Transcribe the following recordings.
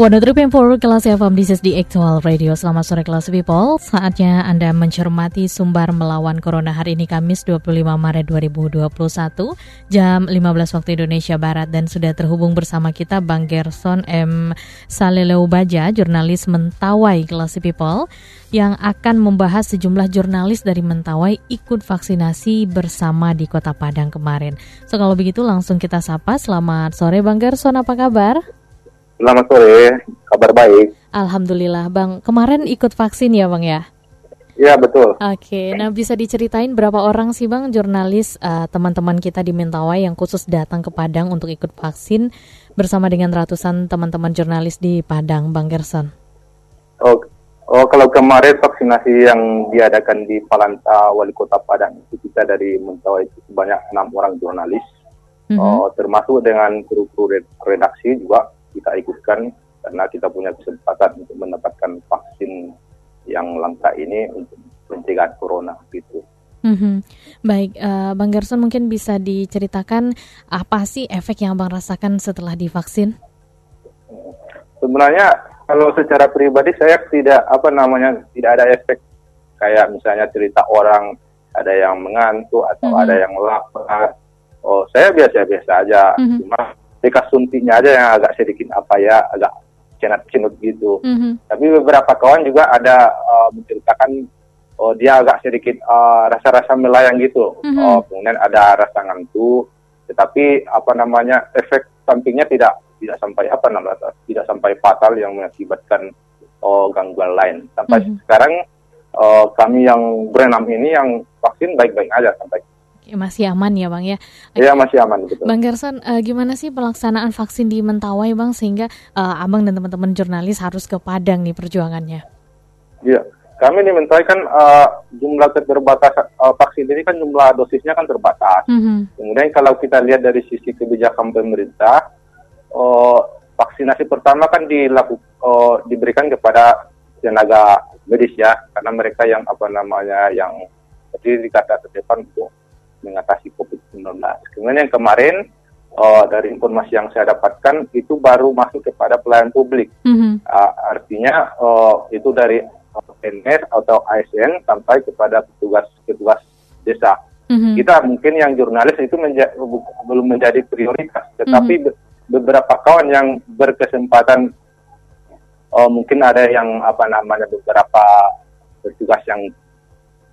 One for kelas FM This is the Actual Radio. Selamat sore kelas people. Saatnya Anda mencermati sumber melawan Corona Hari ini Kamis 25 Maret 2021 Jam 15 waktu Indonesia Barat. Dan sudah terhubung bersama kita Bang Gerson M. Saleleu Baja Jurnalis Mentawai kelas people Yang akan membahas sejumlah jurnalis dari Mentawai Ikut vaksinasi bersama di kota Padang kemarin. So kalau begitu langsung kita sapa. Selamat sore Bang Gerson. Apa kabar? Selamat sore, kabar baik. Alhamdulillah, Bang. Kemarin ikut vaksin ya, Bang ya? Iya, betul. Oke, nah bisa diceritain berapa orang sih, Bang, jurnalis uh, teman-teman kita di Mentawai yang khusus datang ke Padang untuk ikut vaksin bersama dengan ratusan teman-teman jurnalis di Padang, Bang Gerson? Oh, oh kalau kemarin vaksinasi yang diadakan di Palanta, Wali Kota Padang, itu kita dari Mentawai itu sebanyak enam orang jurnalis, mm -hmm. oh, termasuk dengan kru-kru redaksi juga kita ikutkan karena kita punya kesempatan untuk mendapatkan vaksin yang langka ini untuk mencegah corona gitu. Mm-hmm. Baik, uh, Bang Gerson mungkin bisa diceritakan apa sih efek yang Bang rasakan setelah divaksin? Sebenarnya kalau secara pribadi saya tidak apa namanya tidak ada efek kayak misalnya cerita orang ada yang mengantuk atau mm-hmm. ada yang lapar. Oh, saya biasa-biasa aja. Mm-hmm. Cuma bekas suntiknya aja yang agak sedikit apa ya agak cenat-cenut gitu. Mm-hmm. Tapi beberapa kawan juga ada uh, menceritakan oh dia agak sedikit uh, rasa-rasa melayang gitu. Mm-hmm. Oh, kemudian ada rasa ngantuk, tetapi apa namanya efek sampingnya tidak tidak sampai apa namanya tidak sampai fatal yang mengakibatkan oh gangguan lain. Sampai mm-hmm. sekarang uh, kami yang berenam ini yang vaksin baik-baik aja sampai masih aman ya bang ya? Iya masih aman betul. Bang Gerson, uh, gimana sih pelaksanaan vaksin di Mentawai bang sehingga uh, abang dan teman-teman jurnalis harus ke Padang nih perjuangannya? Iya, kami di Mentawai kan uh, jumlah terbatas uh, vaksin ini kan jumlah dosisnya kan terbatas. Mm -hmm. Kemudian kalau kita lihat dari sisi kebijakan pemerintah, uh, vaksinasi pertama kan dilakukan uh, diberikan kepada tenaga medis ya, karena mereka yang apa namanya yang jadi dikata terdepan untuk mengatasi COVID-19. Kemudian yang kemarin uh, dari informasi yang saya dapatkan itu baru masuk kepada pelayan publik. Mm-hmm. Uh, artinya uh, itu dari PNS atau ASN sampai kepada petugas-petugas desa. Mm-hmm. Kita mungkin yang jurnalis itu menja- belum menjadi prioritas, tetapi mm-hmm. beberapa kawan yang berkesempatan uh, mungkin ada yang apa namanya beberapa petugas yang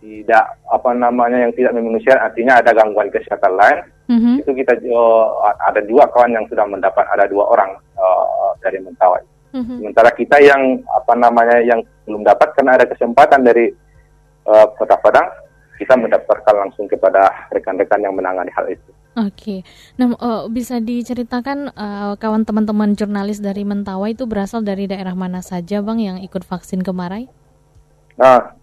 tidak apa namanya yang tidak memenuhi artinya ada gangguan kesehatan lain mm-hmm. itu kita uh, ada dua kawan yang sudah mendapat ada dua orang uh, dari Mentawai mm-hmm. sementara kita yang apa namanya yang belum dapat karena ada kesempatan dari uh, Kota Padang kita mendaftarkan langsung kepada rekan-rekan yang menangani hal itu. Oke, okay. nah uh, bisa diceritakan uh, kawan teman-teman jurnalis dari Mentawai itu berasal dari daerah mana saja, bang, yang ikut vaksin kemarin? Nah,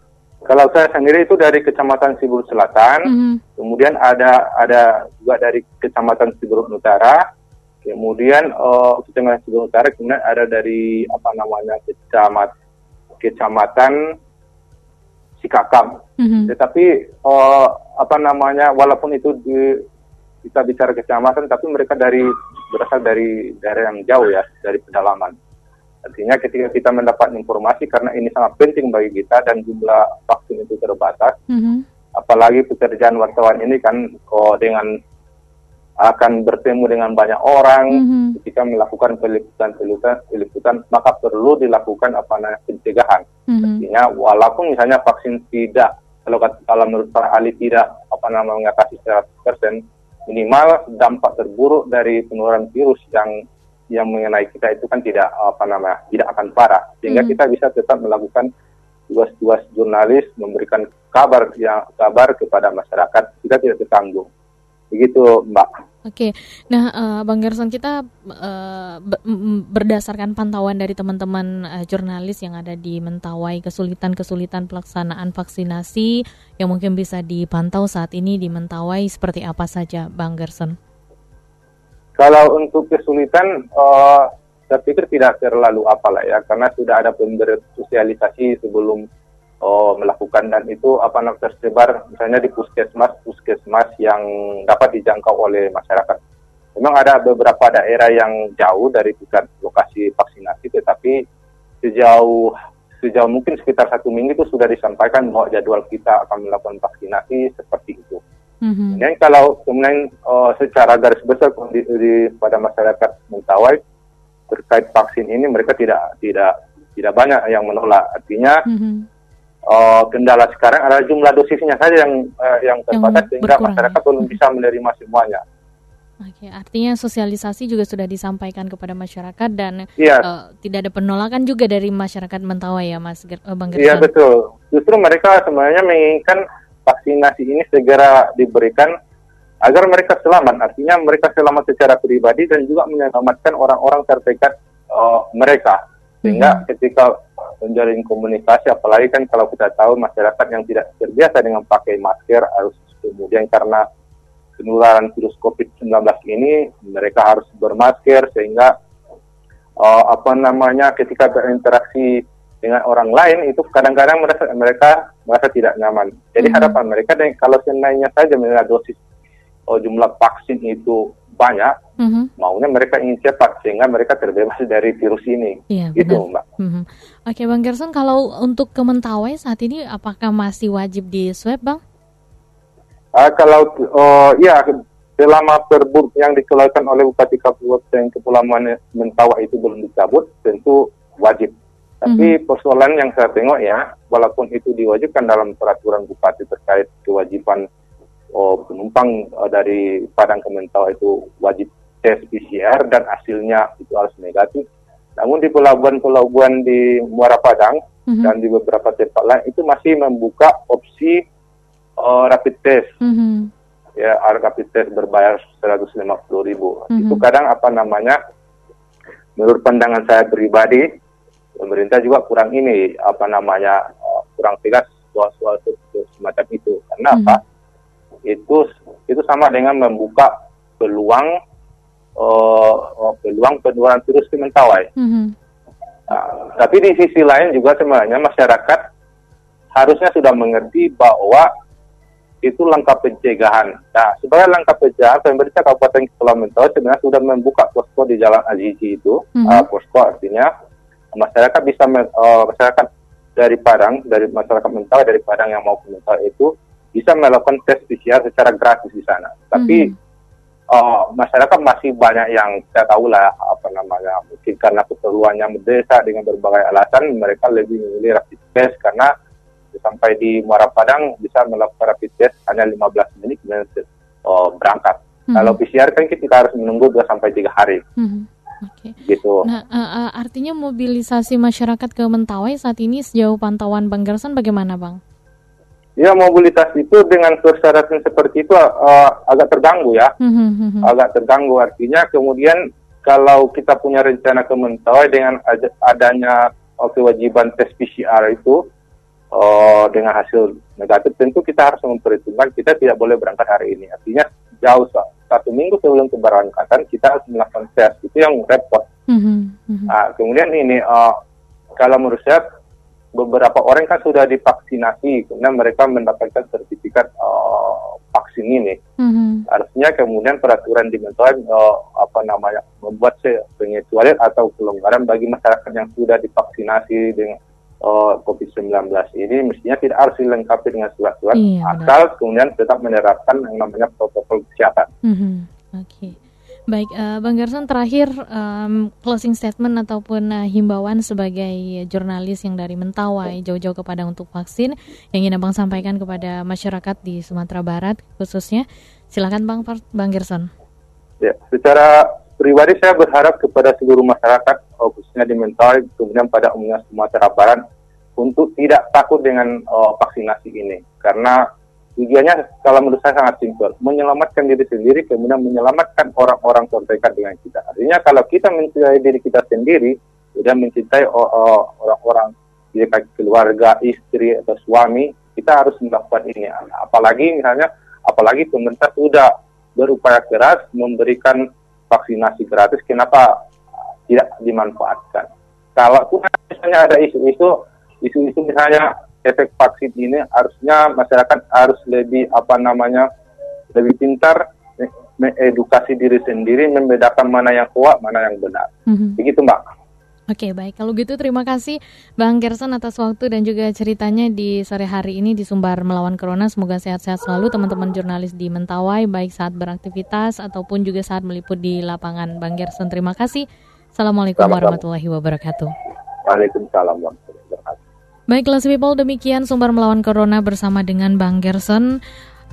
kalau saya sendiri itu dari Kecamatan Sibur Selatan, mm -hmm. kemudian ada ada juga dari Kecamatan Sibur Utara, kemudian uh, Kecamatan Sibur Utara, kemudian ada dari apa namanya Kecamat Kecamatan Sikakam. Mm -hmm. Tetapi uh, apa namanya, walaupun itu di, kita bicara kecamatan, tapi mereka dari berasal dari daerah yang jauh ya, dari pedalaman. Artinya ketika kita mendapat informasi karena ini sangat penting bagi kita dan jumlah vaksin itu terbatas, mm-hmm. apalagi pekerjaan wartawan ini kan oh, dengan akan bertemu dengan banyak orang mm-hmm. ketika melakukan peliputan-peliputan peliputan maka perlu dilakukan apa namanya pencegahan. Mm-hmm. Artinya walaupun misalnya vaksin tidak kalau kalau menurut para ahli tidak apa namanya mengatasi 100% minimal dampak terburuk dari penularan virus yang yang mengenai kita itu kan tidak apa namanya tidak akan parah sehingga hmm. kita bisa tetap melakukan tugas-tugas jurnalis memberikan kabar yang kabar kepada masyarakat kita tidak tertanggung begitu mbak. Oke, nah uh, Bang Gerson kita uh, berdasarkan pantauan dari teman-teman uh, jurnalis yang ada di Mentawai kesulitan-kesulitan pelaksanaan vaksinasi yang mungkin bisa dipantau saat ini di Mentawai seperti apa saja Bang Gerson? Kalau untuk kesulitan, uh, saya pikir tidak terlalu apalah ya karena sudah ada sosialisasi sebelum oh, melakukan dan itu apa namanya tersebar misalnya di puskesmas puskesmas yang dapat dijangkau oleh masyarakat. Memang ada beberapa daerah yang jauh dari pusat lokasi vaksinasi, tetapi sejauh sejauh mungkin sekitar satu minggu itu sudah disampaikan bahwa jadwal kita akan melakukan vaksinasi seperti itu. Mm-hmm. Dan kalau kemudian uh, secara garis besar di, di, pada masyarakat Mentawai terkait vaksin ini mereka tidak tidak tidak banyak yang menolak. Artinya mm-hmm uh, kendala sekarang adalah jumlah dosisnya saja yang uh, yang terbatas sehingga masyarakat ya? belum bisa menerima semuanya. Oke, artinya sosialisasi juga sudah disampaikan kepada masyarakat dan yes. uh, tidak ada penolakan juga dari masyarakat Mentawai ya, Mas uh, Bang Iya betul. Justru mereka sebenarnya menginginkan vaksinasi ini segera diberikan agar mereka selamat. Artinya mereka selamat secara pribadi dan juga menyelamatkan orang-orang terdekat uh, mereka. Sehingga hmm. ketika menjalin komunikasi apalagi kan kalau kita tahu masyarakat yang tidak terbiasa dengan pakai masker harus kemudian karena penularan virus COVID-19 ini mereka harus bermasker sehingga uh, apa namanya ketika berinteraksi dengan orang lain itu kadang-kadang mereka mereka merasa tidak nyaman. Jadi hmm. harapan mereka dan kalau seandainya saja mengenai dosis oh, jumlah vaksin itu banyak, mm-hmm. maunya mereka ingin cepat sehingga mereka terbebas dari virus ini. Iya, gitu, Mbak. Mm-hmm. Oke, Bang Gerson, kalau untuk ke Mentawai saat ini apakah masih wajib di swab, Bang? Uh, kalau uh, ya selama perbuk yang dikeluarkan oleh Bupati Kabupaten Kepulauan Mentawai itu belum dicabut, tentu wajib. Tapi mm-hmm. persoalan yang saya tengok ya, walaupun itu diwajibkan dalam peraturan bupati terkait kewajiban oh, penumpang uh, dari Padang ke Mentawai itu wajib tes PCR dan hasilnya itu harus negatif. Namun di pelabuhan-pelabuhan di Muara Padang mm-hmm. dan di beberapa tempat lain itu masih membuka opsi uh, rapid test. Mm-hmm. Ya, rapid test berbayar 150 ribu. Mm-hmm. Itu kadang apa namanya, menurut pandangan saya pribadi, pemerintah juga kurang ini, apa namanya, uh, kurang tegas soal-soal semacam itu. Karena mm-hmm. apa? itu itu sama dengan membuka peluang uh, peluang penularan virus ke Mentawai. Mm-hmm. Nah, tapi di sisi lain juga sebenarnya masyarakat harusnya sudah mengerti bahwa itu langkah pencegahan. Nah, sebagai langkah pencegahan, pemerintah Kabupaten Kepulauan Mentawai sebenarnya sudah membuka posko di Jalan Azizi itu. Mm-hmm. Uh, posko artinya masyarakat bisa uh, masyarakat dari Padang, dari masyarakat Mentawai dari Padang yang mau ke Mentawai itu bisa melakukan tes PCR secara gratis di sana. Tapi mm-hmm. uh, masyarakat masih banyak yang saya tahu lah apa namanya mungkin karena keperluannya mendesak dengan berbagai alasan mereka lebih memilih rapid test karena sampai di Muara Padang bisa melakukan rapid test hanya 15 menit dan uh, berangkat. Mm-hmm. Kalau PCR kan kita harus menunggu 2 sampai 3 hari. Mm-hmm. Oke. Okay. Gitu. Nah, uh, uh, artinya mobilisasi masyarakat ke Mentawai saat ini sejauh pantauan Bang Gerson bagaimana, Bang? ya mobilitas itu dengan persyaratan seperti itu uh, agak terganggu ya, mm-hmm. agak terganggu artinya kemudian kalau kita punya rencana ke Mentawai dengan adanya uh, kewajiban tes PCR itu uh, dengan hasil negatif tentu kita harus memperhitungkan kita tidak boleh berangkat hari ini artinya jauh satu minggu sebelum keberangkatan kita harus melakukan tes itu yang repot. Mm-hmm. Nah, kemudian ini uh, kalau menurut saya beberapa orang kan sudah divaksinasi, kemudian mereka mendapatkan sertifikat uh, vaksin ini. Mm-hmm. Artinya kemudian peraturan di uh, apa namanya membuat pengecualian atau pelonggaran bagi masyarakat yang sudah divaksinasi dengan uh, COVID-19 ini mestinya tidak harus dilengkapi dengan surat-surat iya, asal kemudian tetap menerapkan yang namanya protokol kesehatan. Mm-hmm. Oke. Okay. Baik, uh, Bang Gerson terakhir um, closing statement ataupun uh, himbauan sebagai jurnalis yang dari Mentawai jauh-jauh kepada untuk vaksin yang ingin Abang sampaikan kepada masyarakat di Sumatera Barat khususnya. Silakan Bang Bang Gerson. Ya, secara pribadi saya berharap kepada seluruh masyarakat khususnya di Mentawai kemudian pada umumnya Sumatera Barat untuk tidak takut dengan uh, vaksinasi ini karena tujuannya kalau menurut saya sangat simpel, menyelamatkan diri sendiri, kemudian menyelamatkan orang-orang terdekat dengan kita. Artinya kalau kita mencintai diri kita sendiri, sudah mencintai orang-orang dekat keluarga, istri atau suami, kita harus melakukan ini. Apalagi misalnya, apalagi pemerintah sudah berupaya keras memberikan vaksinasi gratis. Kenapa tidak dimanfaatkan. Kalaupun misalnya ada isu-isu, isu-isu misalnya efek vaksin ini harusnya masyarakat harus lebih apa namanya lebih pintar mengedukasi diri sendiri membedakan mana yang kuat mana yang benar. Mm-hmm. Begitu mbak. Oke baik. Kalau gitu terima kasih Bang Gerson atas waktu dan juga ceritanya di sore hari ini di Sumbar Melawan Corona. Semoga sehat-sehat selalu teman-teman jurnalis di Mentawai baik saat beraktivitas ataupun juga saat meliput di lapangan. Bang Gerson terima kasih. Assalamualaikum warahmatullahi wabarakatuh. Waalaikumsalam warahmatullahi wabarakatuh Baik, kelas people demikian sumber melawan corona bersama dengan Bang Gerson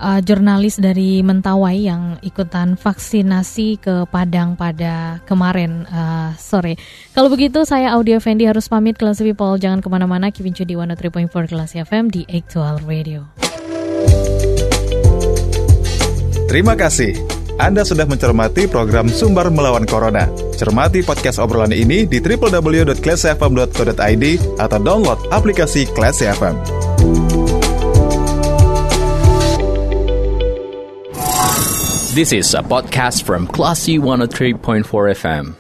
uh, jurnalis dari Mentawai yang ikutan vaksinasi ke Padang pada kemarin uh, sore. Kalau begitu saya Audio Fendi harus pamit kelas people jangan ke mana-mana keep in di 103.4 kelas FM di Actual Radio. Terima kasih. Anda sudah mencermati program Sumber Melawan Corona. Cermati podcast obrolan ini di www.classfm.co.id atau download aplikasi Classy FM. This is a podcast from Classy 103.4 FM.